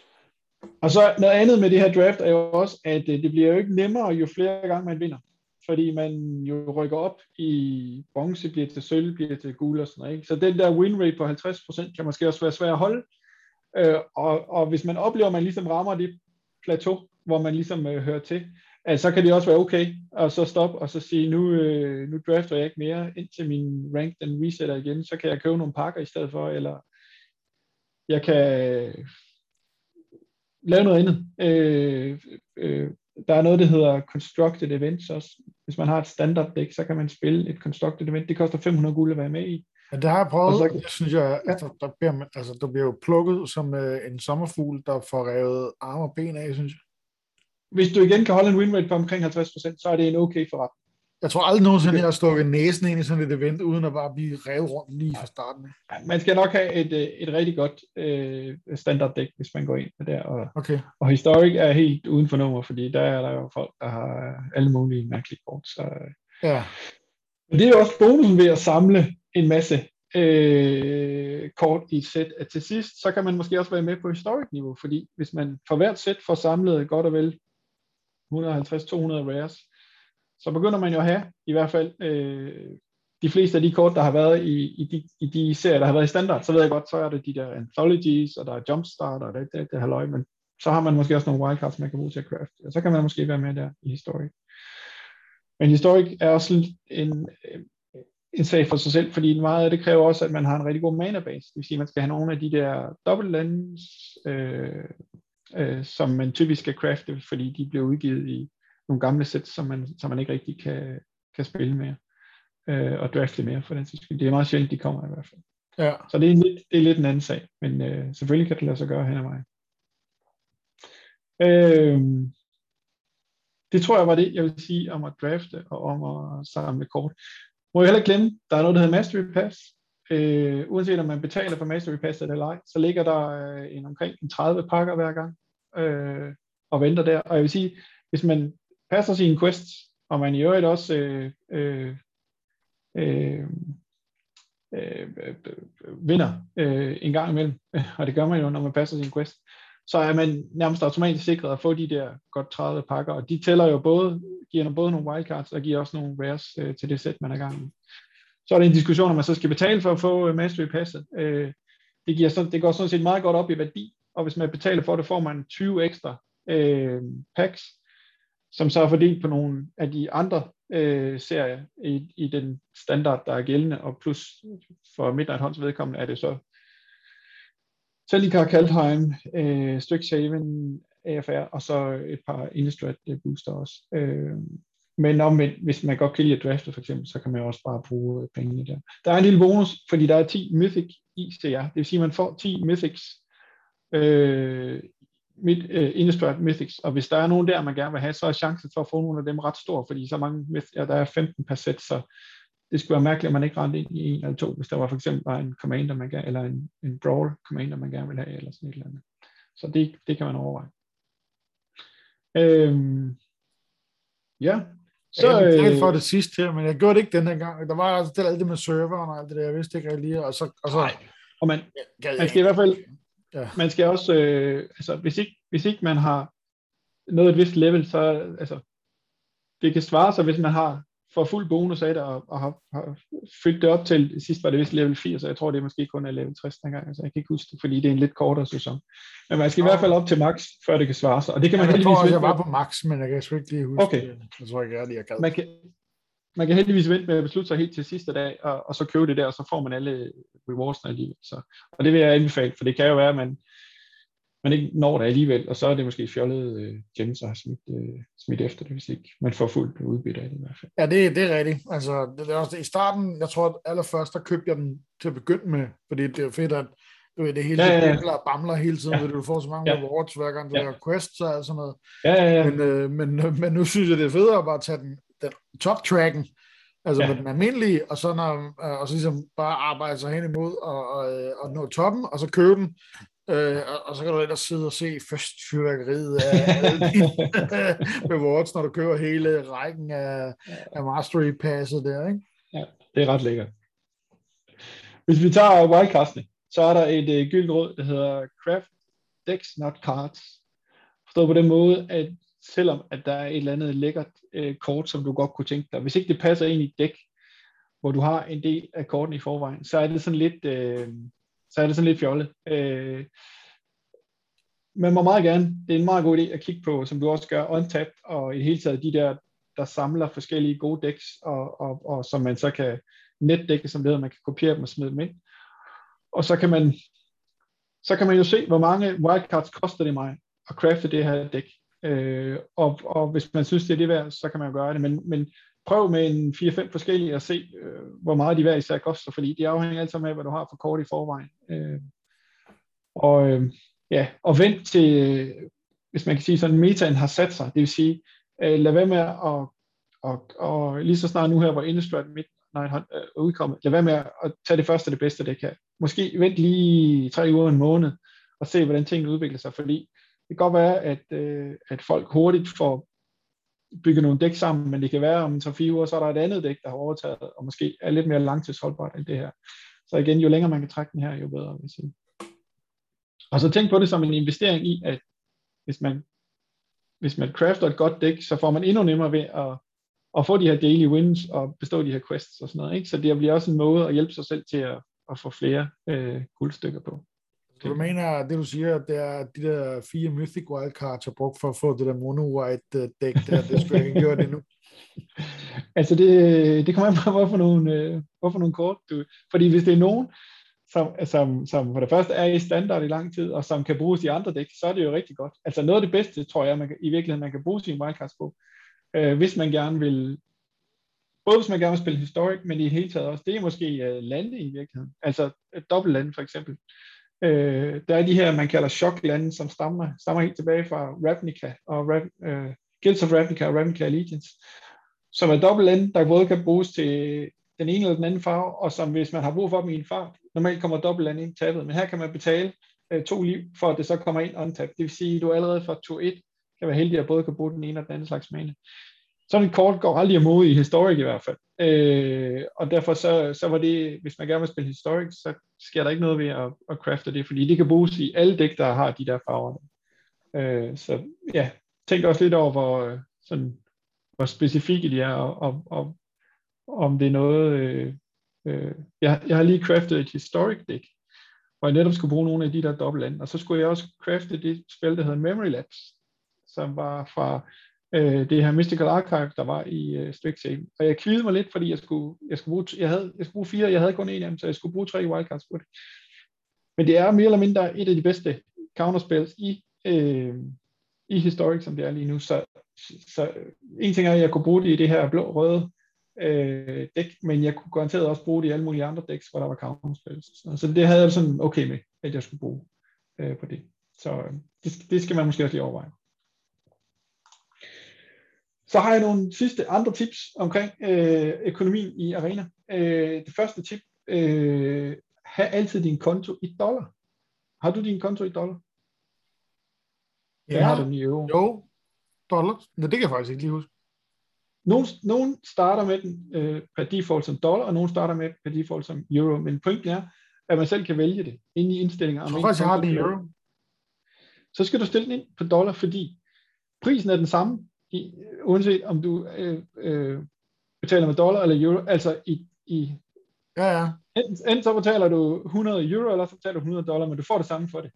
Og så noget andet med det her draft er jo også, at øh, det bliver jo ikke nemmere, jo flere gange man vinder. Fordi man jo rykker op i bronze, bliver til sølv, bliver til guld og sådan noget. Ikke? Så den der win rate på 50% kan måske også være svær at holde. Øh, og, og hvis man oplever, at man ligesom rammer det plateau, hvor man ligesom øh, hører til, altså, så kan det også være okay at så stoppe og så sige, nu, øh, nu drafter jeg ikke mere, indtil min rank den resetter igen, så kan jeg købe nogle pakker i stedet for, eller jeg kan lave noget andet. Øh, øh, der er noget, der hedder Constructed Events også. Hvis man har et standard dæk, så kan man spille et Constructed Event. Det koster 500 guld at være med i. Ja, det har jeg prøvet. Så, jeg synes, jeg, ja. altså, der, bliver, altså, der bliver jo plukket som uh, en sommerfugl, der får revet arme og ben af, synes jeg. Hvis du igen kan holde en win rate på omkring 50%, så er det en okay forretning. Jeg tror aldrig nogensinde, jeg har stukket næsen ind i sådan et event, uden at bare blive revet rundt lige fra starten. Man skal nok have et, øh, et rigtig godt øh, standarddæk, hvis man går ind der. Og, okay. og Historic er helt uden for nummer, fordi der er der jo folk, der har alle mulige mærkelige kort. Så, ja. Men det er jo også bonusen ved at samle en masse øh, kort i et sæt. At til sidst, så kan man måske også være med på historic-niveau, fordi hvis man for hvert sæt får samlet godt og vel 150-200 rares, så begynder man jo at have i hvert fald øh, de fleste af de kort, der har været i, i, de, i de serier, der har været i standard, så ved jeg godt, så er det de der anthologies, og der er jumpstart, og det, det, det halløj, men så har man måske også nogle wildcards, man kan bruge til at craft, og så kan man måske være med der i Historic. Men Historic er også en, øh, en sag for sig selv, fordi meget af det kræver også, at man har en rigtig god mana base. Det vil sige, at man skal have nogle af de der dobbeltlands, øh, øh, som man typisk skal crafte, fordi de bliver udgivet i nogle gamle sæt, som man, som man ikke rigtig kan, kan spille mere, øh, og drafte mere for den skyld. Det er meget sjældent, de kommer i hvert fald. Ja. Så det er, lidt, det er lidt en anden sag, men øh, selvfølgelig kan det lade sig gøre hen ad vejen. Øh, det tror jeg var det, jeg vil sige om at drafte og om at samle kort. Må jeg heller ikke glemme, der er noget, der hedder Mastery Pass. Øh, uanset om man betaler for Mastery Pass eller ej, så ligger der øh, en omkring en 30 pakker hver gang øh, og venter der. Og jeg vil sige, hvis man passer sine quests, og man i øvrigt også øh, øh, øh, øh, øh vinder øh, en gang imellem, og det gør man jo, når man passer sin quest, så er man nærmest automatisk sikret at få de der godt 30 pakker, og de tæller jo både, giver både nogle wildcards, og giver også nogle rares øh, til det sæt, man er gang med. Så er det en diskussion, om man så skal betale for at få øh, Mastery Passet. Øh, det, giver sådan, det går sådan set meget godt op i værdi, og hvis man betaler for det, får man 20 ekstra øh, packs, som så er fordelt på nogle af de andre øh, serier i, i den standard, der er gældende, og plus for Midnight Hunts vedkommende er det så Zendikar, Kaldheim, øh, Strixhaven, AFR, og så et par Innistrad øh, booster også. Øh, men omvendt, hvis man godt kan lide at drafte for eksempel, så kan man også bare bruge øh, pengene der. Der er en lille bonus, fordi der er 10 Mythic ICR. Det vil sige, at man får 10 Mythics, øh, mit, øh, Innistrad Mythics, og hvis der er nogen der, man gerne vil have, så er chancen for at få nogle af dem ret stor, fordi så mange, ja, der er 15 per sæt, så det skulle være mærkeligt, at man ikke rendte ind i en eller to, hvis der var for eksempel bare en commander, man gerne, eller en, en brawl commander, man gerne vil have, eller sådan et eller andet. Så det, det kan man overveje. Øhm, ja, så, jeg er øh, for det sidste her, men jeg gjorde det ikke den her gang. Der var altså det, alt det med serveren og alt det der, jeg vidste ikke rigtig lige, og så... Og, så, Nej. og man, man skal i hvert fald, ja. man skal også, øh, altså hvis ikke, hvis ikke man har nået et vist level, så altså, det kan svare sig, hvis man har får fuld bonus af det, og, og har, har fyldt det op til, sidst var det vist level 4, så jeg tror, det måske kun er level 60 dengang, altså jeg kan ikke huske det, fordi det er en lidt kortere sæson. Men man skal i hvert fald op til max, før det kan svare sig, og det kan man ja, jeg tror også, jeg var på max, men jeg kan sgu ikke lige huske okay. det. Jeg tror ikke, jeg lige har man kan, man kan heldigvis vente med at beslutte sig helt til sidste dag, og, og så købe det der, og så får man alle rewards alligevel. Så, og det vil jeg anbefale, for det kan jo være, at man, man ikke når det alligevel, og så er det måske fjollet øh, gems, der har smidt, øh, smidt efter det, hvis ikke man får fuldt udbytte af det i hvert fald. Ja, det, det er rigtigt. Altså, det er også, I starten, jeg tror, at allerførst, der købte jeg den til at begynde med, fordi det er fedt, at du ved, det hele ja, ja, ja. og bamler hele tiden, ja. du får så mange ja. rewards hver gang, du ja. laver quests og sådan noget. Ja, ja, ja. Men, øh, men, men nu synes jeg, det er federe at bare tage den, den top-tracken, altså ja. med den almindelige, og så, når, øh, og så ligesom bare arbejde sig hen imod og, og, øh, og nå toppen, og så købe den, Øh, og, og så kan du ellers sidde og se først fyrværkeriet af alle dine rewards, når du køber hele rækken af, af Mastery Passet der, ikke? Ja, det er ret lækkert. Hvis vi tager wildcastene, så er der et øh, gyldent råd, der hedder Craft Decks Not Cards. Forstået på den måde, at selvom at der er et eller andet lækkert øh, kort, som du godt kunne tænke dig, hvis ikke det passer ind i et dæk, hvor du har en del af kortene i forvejen, så er det sådan lidt... Øh, så er det sådan lidt fjollet. Øh, man må meget gerne, det er en meget god idé at kigge på, som du også gør, Untap, og i det hele taget de der, der samler forskellige gode decks, og, og, og som man så kan netdække, som det hedder, man kan kopiere dem og smide dem ind. Og så kan man, så kan man jo se, hvor mange wildcards koster det mig at crafte det her dæk. Øh, og, og hvis man synes, det er det værd, så kan man jo gøre det. Men, men prøv med en 4-5 forskellige og se, øh, hvor meget de hver især koster, fordi det afhænger altid af, hvad du har for kort i forvejen. Øh, og øh, ja, og vent til, hvis man kan sige sådan, metaen har sat sig, det vil sige, øh, lad være med at, og, og, og lige så snart nu her, hvor Innistrad Midnight Hunt er øh, udkommet, lad være med at tage det første det bedste, det kan. Måske vent lige tre uger, en måned, og se, hvordan tingene udvikler sig, fordi det kan godt være, at, øh, at folk hurtigt får bygget nogle dæk sammen, men det kan være om 3-4 uger, så er der et andet dæk, der har overtaget, og måske er lidt mere langtidsholdbart end det her. Så igen, jo længere man kan trække den her, jo bedre, vil jeg sige. Og så tænk på det som en investering i, at hvis man, hvis man crafter et godt dæk, så får man endnu nemmere ved at, at få de her daily wins og bestå de her quests og sådan noget. Ikke? Så det bliver også en måde at hjælpe sig selv til at, at få flere øh, guldstykker på. Så du mener, det du siger, det er de der fire Mythic Wildcards har brugt for at få det der mono-white-dæk øh, der, det skulle jeg ikke gøre det nu. altså det, det kommer an på, hvorfor nogle, øh, hvorfor nogle kort du... Fordi hvis det er nogen, som, som, som for det første er i standard i lang tid, og som kan bruges i andre dæk, så er det jo rigtig godt. Altså noget af det bedste, tror jeg, man kan, i virkeligheden, man kan bruge sin wildcards på, øh, hvis man gerne vil, både hvis man gerne vil spille historic, men i hele taget også, det er måske øh, lande i virkeligheden. Altså øh, dobbelt lande for eksempel. Øh, der er de her, man kalder choklande, som stammer, stammer helt tilbage fra Ravnica og Rav, øh, Guilds of Ravnica og Ravnica Allegiance, som er dobbelt der både kan bruges til den ene eller den anden farve, og som hvis man har brug for dem i en fart, normalt kommer dobbelt ind tabet, men her kan man betale øh, to liv, for at det så kommer ind untapped. Det vil sige, at du allerede fra tur 1 kan være heldig at både kan bruge den ene og den anden slags mana sådan et kort går aldrig imod i Historic i hvert fald. Øh, og derfor så, så var det, hvis man gerne vil spille historik, så sker der ikke noget ved at, at crafte det, fordi det kan bruges i alle dæk, der har de der farver. Øh, så ja, tænk også lidt over, hvor, øh, sådan, hvor specifikke de er, og, og, og om det er noget... Øh, øh, jeg, jeg har lige craftet et Historic dæk, hvor jeg netop skulle bruge nogle af de der dobbeltlande, og så skulle jeg også crafte det spil, der hedder Memory Labs, som var fra øh, det her Mystical Archive, der var i øh, Strixhaven. Og jeg kvidede mig lidt, fordi jeg skulle, jeg skulle, bruge, jeg havde, jeg skulle bruge fire, jeg havde kun en af dem, så jeg skulle bruge tre wildcards på det. Men det er mere eller mindre et af de bedste counterspells i, øh, i Historic, som det er lige nu. Så, så en ting er, at jeg kunne bruge det i det her blå-røde øh, dæk, men jeg kunne garanteret også bruge det i alle mulige andre dæks, hvor der var counterspells. Så, så det havde jeg sådan okay med, at jeg skulle bruge øh, på det. Så øh, det, det skal man måske også lige overveje. Så har jeg nogle sidste andre tips omkring øh, økonomien i Arena. Øh, det første tip, øh, have altid din konto i dollar. Har du din konto i dollar? Ja, har du den i euro? Jo, dollar. Nej, det kan jeg faktisk ikke lige huske. Nogen, nogen starter med den øh, per default som dollar, og nogen starter med per default som euro. Men pointen er, at man selv kan vælge det inde i indstillinger. Jeg tror faktisk, jeg har den i euro. Så skal du stille den ind på dollar, fordi prisen er den samme, i, uanset om du øh, øh, betaler med dollar eller euro, altså i, i ja, ja. Enten, enten så betaler du 100 euro, eller så betaler du 100 dollar, men du får det samme for det.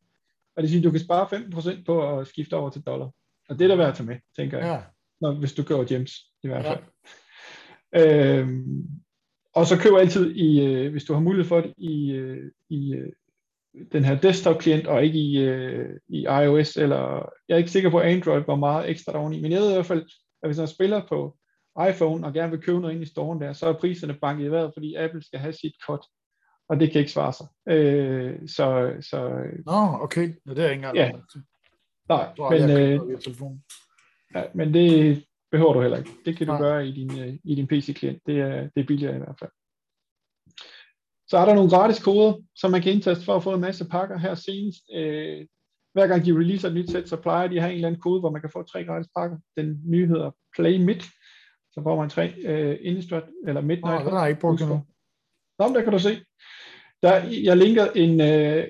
Og det vil sige, at du kan spare 15% på at skifte over til dollar. Og det er der værd at tage med, tænker jeg. Ja. Når, hvis du køber James, i hvert fald. Ja. Øhm, og så køber altid, i, øh, hvis du har mulighed for det, i, øh, i øh, den her desktop-klient, og ikke i, øh, i iOS, eller jeg er ikke sikker på Android, hvor meget ekstra oveni, men jeg ved i hvert fald, at hvis man spiller på iPhone og gerne vil købe noget ind i storen der, så er priserne banket i vejret, fordi Apple skal have sit cut, og det kan ikke svare sig. Øh, så, så, Nå, okay. Ja, det er ikke engang ja. Nej, men, øh, ja, men det behøver du heller ikke. Det kan du Nej. gøre i din, øh, i din PC-klient. Det er, det er billigere i hvert fald. Så er der nogle gratis koder, som man kan indtaste for at få en masse pakker her senest. Øh, hver gang de releaser et nyt sæt, så plejer de at have en eller anden kode, hvor man kan få tre gratis pakker. Den nye hedder Play Mid. Så får man tre øh, Innistrad, eller Midnight. Nej, den har jeg ikke brugt endnu. Nå, der kan du se. Der, jeg linker en, øh,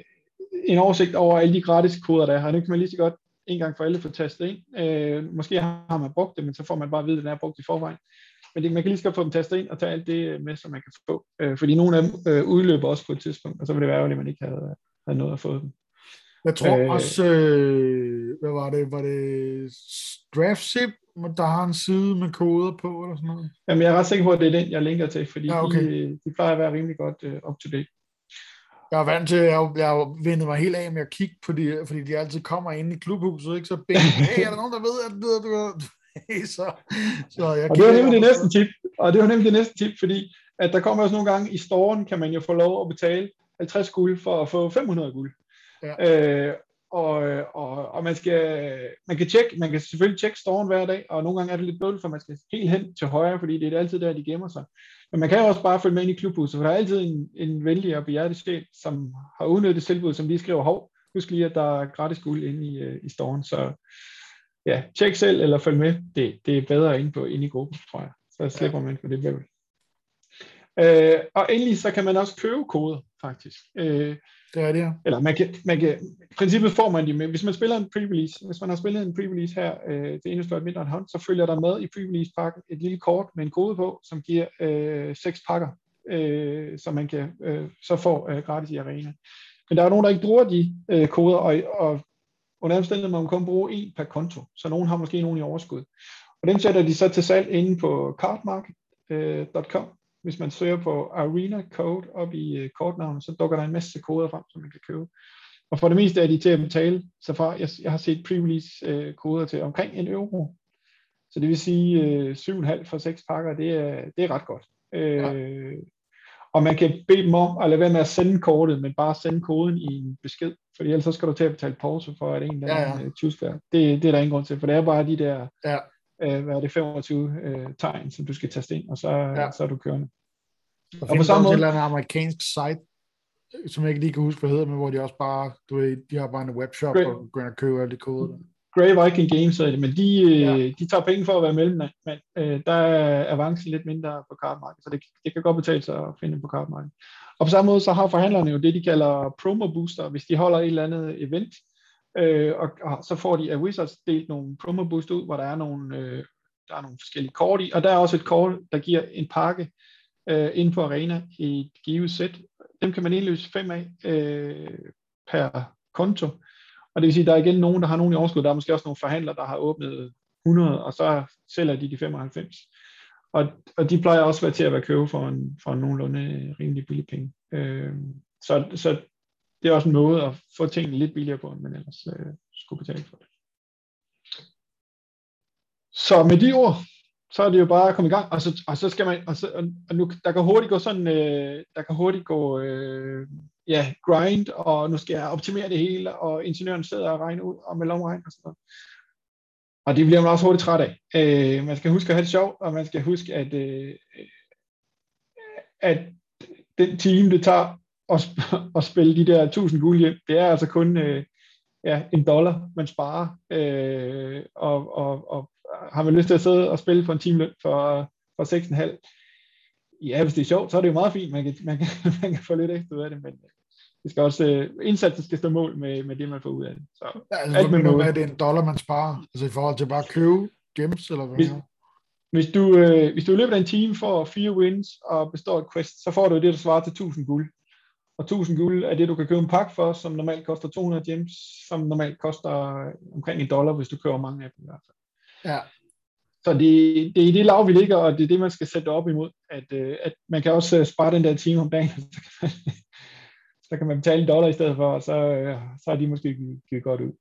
en oversigt over alle de gratis koder, der er her. Nu kan man lige så godt en gang for alle få tastet ind. Øh, måske har man brugt det, men så får man bare at vide, at den er brugt i forvejen. Men det, man kan lige så godt få dem tastet ind og tage alt det med, som man kan få. Øh, fordi nogle af dem øh, udløber også på et tidspunkt, og så vil det være at man ikke havde, havde noget at få dem. Jeg tror øh, også, øh, hvad var det, var det DraftZip, der har en side med koder på, eller sådan noget? Jamen, jeg er ret sikker på, at det er den, jeg linker til, fordi ja, okay. de, de plejer at være rimelig godt uh, up to date. Jeg er vant til, jeg, jeg vendet mig helt af med at kigge på de, fordi de altid kommer ind i klubhuset, ikke? Så bing, hey, er der nogen, der ved, at du, du så, så jeg og det var nemlig det næste tip, og det var nemlig det næste tip, fordi at der kommer også nogle gange i storen, kan man jo få lov at betale 50 guld for at få 500 guld. Ja. Øh, og, og, og man, skal, man kan tjekke, man kan selvfølgelig tjekke storen hver dag, og nogle gange er det lidt bøvlet, for man skal helt hen til højre, fordi det er altid der, de gemmer sig. Men man kan også bare følge med ind i klubhuset, for der er altid en, en venlig og behjertet sjæl, som har udnyttet tilbud, som lige skriver, hov, husk lige, at der er gratis guld inde i, øh, i storen. Så ja, tjek selv eller følg med. Det, det er bedre inde, på, inde i gruppen, tror jeg. Så slipper ja. man for det bøvl. Øh, og endelig så kan man også købe koder, faktisk. Øh, det er det, ja. Eller man kan, man kan, i princippet får man de med. Hvis man spiller en pre-release, hvis man har spillet en pre-release her øh, til Industry Midnight Hunt, så følger der med i pre-release pakken et lille kort med en kode på, som giver øh, seks pakker, øh, som man kan øh, så få øh, gratis i arena. Men der er nogen, der ikke bruger de øh, koder, og, og under omstændighed må man kun bruge en per konto, så nogen har måske nogen i overskud. Og den sætter de så til salg inde på cardmarket.com, øh, hvis man søger på Arena Code op i øh, kortnavnet, så dukker der en masse koder frem, som man kan købe. Og for det meste er de til at betale, så fra, jeg, jeg har set pre-release øh, koder til omkring en euro. Så det vil sige øh, 7,5 for 6 pakker, det er, det er ret godt. Øh, ja og man kan bede dem om at lade være med at sende kortet, men bare sende koden i en besked, for ellers så skal du til at betale pause for, at en eller anden ja, ja. det, det er der ingen grund til, for det er bare de der ja øh, hvad er det, 25 øh, tegn, som du skal taste ind, og så, ja. så er du kørende. Og, og på samme måde... et amerikansk site, som jeg ikke lige kan huske, hvad hedder, men hvor de også bare, du ved, de har bare en webshop, Great. og går ind og køber alle de koder. Grey Viking Games men de, øh, ja. de tager penge for at være mellem, men øh, der er avancen lidt mindre på kartmarkedet, så det, det kan godt betale sig at finde på kartmarkedet. Og på samme måde, så har forhandlerne jo det, de kalder promo booster, hvis de holder et eller andet event, Øh, og, og så får de af Wizards delt nogle promo boost ud, hvor der er nogle, øh, der er nogle forskellige kort i, og der er også et kort, der giver en pakke øh, ind på arena i et givet sæt. Dem kan man indløse fem af øh, per konto. Og det vil sige, at der er igen nogen, der har nogen i overskud. Der er måske også nogle forhandlere, der har åbnet 100, og så sælger de de 95. Og, og de plejer også at være til at være købe for en, for en nogenlunde rimelig billig penge. Øh, så, så det er også en måde at få tingene lidt billigere på, end man ellers øh, skulle betale for det. Så med de ord, så er det jo bare at komme i gang, og så, og så skal man, og, så, og nu, der kan hurtigt gå sådan, øh, der kan hurtigt gå, øh, ja, grind, og nu skal jeg optimere det hele, og ingeniøren sidder og regner ud, og med lomregn og sådan noget. Og det bliver man også hurtigt træt af. Øh, man skal huske at have det sjovt, og man skal huske, at, øh, at den time, det tager at, sp- at spille de der 1000 guld hjem, det er altså kun øh, ja, en dollar, man sparer. Øh, og, og, og har man lyst til at sidde og spille for en timeløn for, for 6,5, ja, hvis det er sjovt, så er det jo meget fint, man kan, man kan, man kan få lidt ekstra ud af det, men øh, det skal også, øh, indsatsen skal stå mål med, med det, man får ud af det. Så, ja, altså, alt med, med, at det er en dollar, man sparer, altså i forhold til bare at købe gems, eller hvad? Hvis, hvis du, øh, hvis du i løbet af en time får fire wins og består et quest, så får du det, der svarer til 1000 guld. Og 1000 guld er det, du kan købe en pakke for, som normalt koster 200 gems, som normalt koster omkring en dollar, hvis du køber mange af dem i hvert fald. Ja. Så det, det er i det lav, vi ligger, og det er det, man skal sætte op imod. At, øh, at man kan også øh, spare den der time om dagen, så kan man, så kan man betale en dollar i stedet for, og så, øh, så er de måske givet godt ud.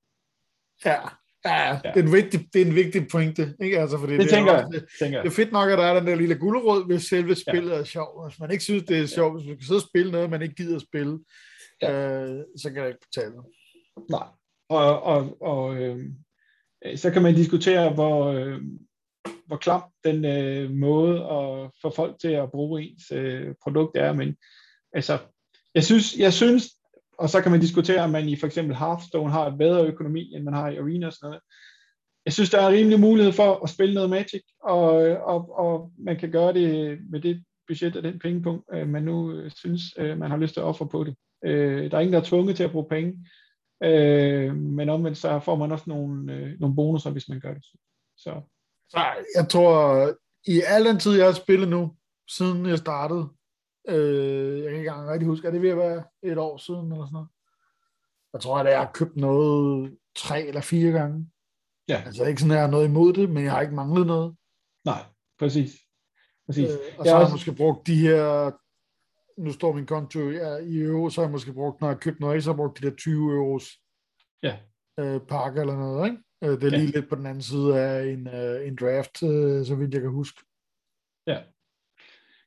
Ja, ja, ja. Det, er en vigtig, det er en vigtig pointe. Ikke? Altså, fordi det, det, tænker, er også, det, tænker det er fedt nok, at der er den der lille gulerod, hvis selve spillet ja. er sjovt. Hvis man ikke synes, det er sjovt, hvis man kan sidde og spille noget, man ikke gider at spille, ja. øh, så kan jeg ikke betale Nej, og, og, og øh, så kan man diskutere, hvor, øh, hvor klam den øh, måde at få folk til at bruge ens øh, produkt er, men altså, jeg synes, jeg synes, og så kan man diskutere, om man i for eksempel Hearthstone har et bedre økonomi, end man har i Arena og sådan noget. Jeg synes, der er rimelig mulighed for at spille noget Magic, og, og, og man kan gøre det med det budget og den pengepunkt, øh, man nu øh, synes, øh, man har lyst til at ofre på det. Øh, der er ingen, der er tvunget til at bruge penge, øh, men omvendt så får man også nogle, øh, nogle bonusser, hvis man gør det. Så så jeg tror, i al den tid, jeg har spillet nu, siden jeg startede, Øh, jeg kan ikke engang rigtig huske, er det ved at være et år siden eller sådan noget? Jeg tror, at jeg har købt noget tre eller fire gange. Ja. Altså ikke sådan, at jeg har noget imod det, men jeg har ikke manglet noget. Nej, præcis. præcis. Øh, og så jeg har jeg også... måske brugt de her, nu står min konto ja, i euro, så har jeg måske brugt, når jeg har købt noget, så har jeg brugt de der 20 euros ja. øh, pakke eller noget, ikke? Øh, det er lige ja. lidt på den anden side af en, øh, en draft, øh, så vidt jeg kan huske. Ja,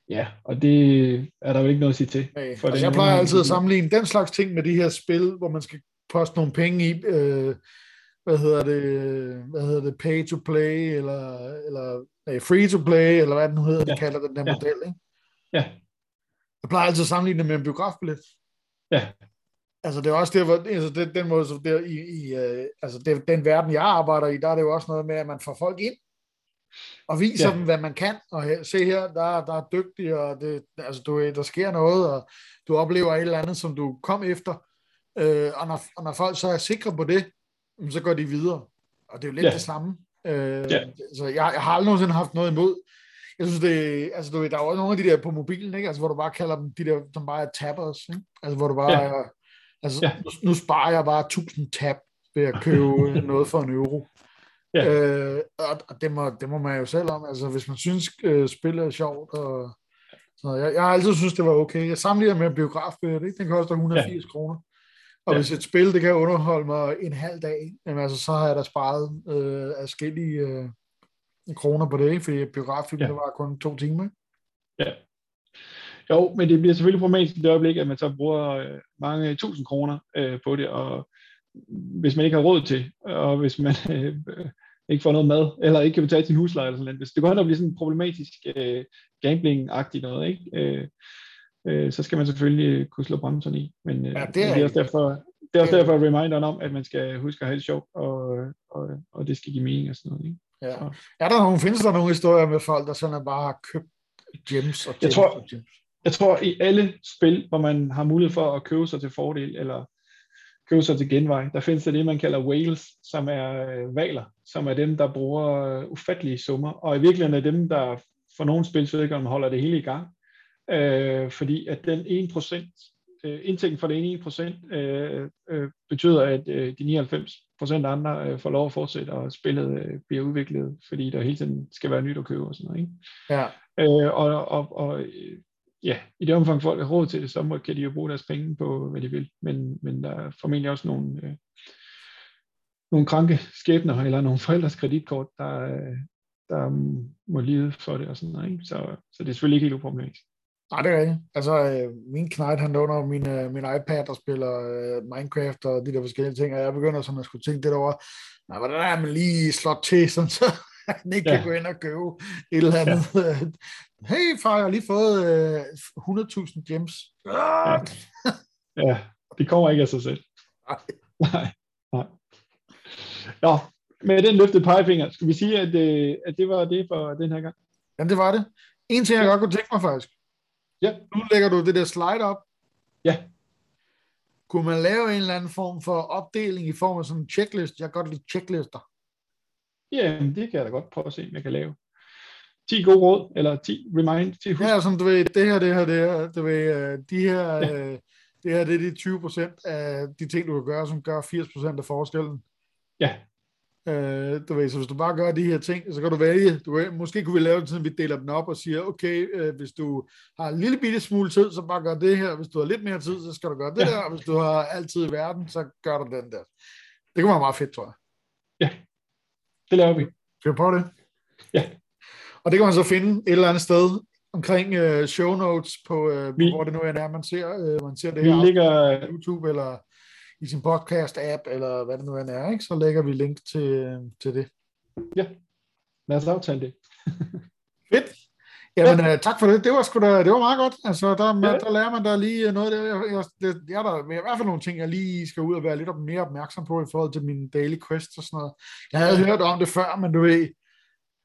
Ja, og det er der jo ikke noget at sige til. Nej, for altså jeg plejer altid at sammenligne den slags ting med de her spil, hvor man skal poste nogle penge i, øh, hvad hedder det, hvad hedder det, pay to play, eller, eller nej, free to play, eller hvad den nu hedder, ja. de kalder den der ja. model, ikke? Ja. Jeg plejer altid at sammenligne det med en biografbillet. Ja. Altså det er også det, hvor, altså den, den måde, så der, i, i, uh, altså det, den verden, jeg arbejder i, der er det jo også noget med, at man får folk ind, og viser ja. dem, hvad man kan, og her, se her, der, der er dygtig, og det, altså, du, der sker noget, og du oplever et eller andet, som du kom efter, øh, og, når, og når folk så er sikre på det, så går de videre, og det er jo lidt ja. det samme. Øh, ja. Så jeg, jeg har aldrig nogensinde haft noget imod, jeg synes det, altså du ved, der er også nogle af de der på mobilen, ikke? Altså, hvor du bare kalder dem, de der, som bare er tappers, ikke? Altså hvor du bare, ja. Altså ja. nu, nu sparer jeg bare 1000 tab ved at købe noget for en euro. Ja. Øh, og, det, må, det må man jo selv om, altså hvis man synes, øh, spillet er sjovt, og så jeg, jeg har altid synes det var okay. Jeg sammenligner med biografbilledet, ikke? den koster 180 ja. kroner. Og ja. hvis et spil, det kan underholde mig en halv dag, jamen, altså, så har jeg da sparet øh, afskillige øh, kroner på det, ikke? fordi biograffilmen ja. var kun to timer. Ikke? Ja. Jo, men det bliver selvfølgelig problematisk i det øjeblik, at man så bruger øh, mange tusind kroner øh, på det, og hvis man ikke har råd til, og hvis man øh, ikke får noget mad, eller ikke kan betale sin husleje eller sådan noget. Hvis det går hen og bliver sådan en problematisk øh, gambling-agtigt noget, ikke? Øh, øh, så skal man selvfølgelig kunne slå bremserne i. Men, øh, ja, det, er, det er også derfor, det er også derfor reminderen om, at man skal huske at have det sjovt, og, og, og det skal give mening og sådan noget. Ikke? Ja. Så. Er der nogen, findes der nogle historier med folk, der sådan bare har købt gems og gems jeg tror, og gems? Jeg tror, i alle spil, hvor man har mulighed for at købe sig til fordel, eller købe sig til genvej. Der findes der det, man kalder whales, som er øh, valer, som er dem, der bruger øh, ufattelige summer, og i virkeligheden er dem, der for nogle spilsvedkommende holder det hele i gang, øh, fordi at den 1%, øh, indtægten for den 1% øh, øh, betyder, at øh, de 99% andre øh, får lov at fortsætte, og spillet øh, bliver udviklet, fordi der hele tiden skal være nyt at købe og sådan noget. Ikke? Ja. Øh, og, og, og ja, i det omfang folk har råd til det, så må, kan de jo bruge deres penge på, hvad de vil. Men, men der er formentlig også nogle, øh, nogle kranke skæbner, eller nogle forældres kreditkort, der, øh, der må lide for det og sådan noget. Ikke? Så, så det er selvfølgelig ikke helt uproblematisk. Nej, det er rigtigt. Altså, øh, min knight, han låner min, øh, min iPad og spiller øh, Minecraft og de der forskellige ting, og jeg begynder sådan at skulle tænke det over, nej, hvordan er man lige slået til, sådan så han ikke ja. kan gå ind og købe et eller andet. Ja. Hey, far, jeg har lige fået øh, 100.000 gems. Ja. ja, det kommer ikke af sig selv. Nej. Nej. Nej. Nå, med den løftede pegefinger, skal vi sige, at, øh, at det var det for den her gang? Jamen, det var det. En ting, jeg ja. godt kunne tænke mig faktisk. Ja. Nu lægger du det der slide op. Ja. Kunne man lave en eller anden form for opdeling i form af sådan en checklist? Jeg kan godt lide checklister. Ja, det kan jeg da godt prøve at se, om jeg kan lave. 10 gode råd, eller 10 remind, 10 husk. Ja, som du ved, det her, det her, det her, du ved, øh, de her, ja. Øh, det her, det er de 20% af de ting, du kan gøre, som gør 80% af forskellen. Ja, Øh, du ved, så hvis du bare gør de her ting, så kan du vælge. Du kan, måske kunne vi lave det sådan, vi deler dem op og siger, okay, øh, hvis du har en lille bitte smule tid, så bare gør det her. Hvis du har lidt mere tid, så skal du gøre det ja. der. Og hvis du har altid i verden, så gør du den der. Det kunne være meget fedt, tror jeg. Ja, det laver vi. Skal vi prøve det? Ja. Og det kan man så finde et eller andet sted omkring uh, show notes på, uh, vi, hvor det nu er, man ser, uh, man ser det vi her ligger, på YouTube eller i sin podcast-app, eller hvad det nu er, ikke? så lægger vi link til, til det. Ja, lad os aftale det. Fedt. Jamen, ja. uh, tak for det. Det var, sgu da, det var meget godt. Altså, der, ja. der lærer man der lige noget. Der, jeg, jeg, det, jeg, der er i hvert fald nogle ting, jeg lige skal ud og være lidt mere opmærksom på i forhold til min daily quest og sådan noget. Jeg havde hørt om det før, men du ved,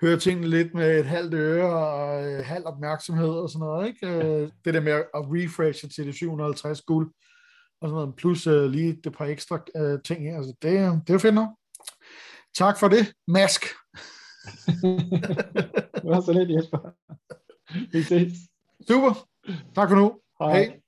høre tingene lidt med et halvt øre og uh, halv opmærksomhed og sådan noget. Ikke? Uh, det der med at refreshe til det 750 guld og sådan noget, plus uh, lige det par ekstra uh, ting her. Altså, det, det er fedt nok. Tak for det, Mask. det var så lidt, Jesper. Vi ses. Super. Tak for nu. Hej. Hej.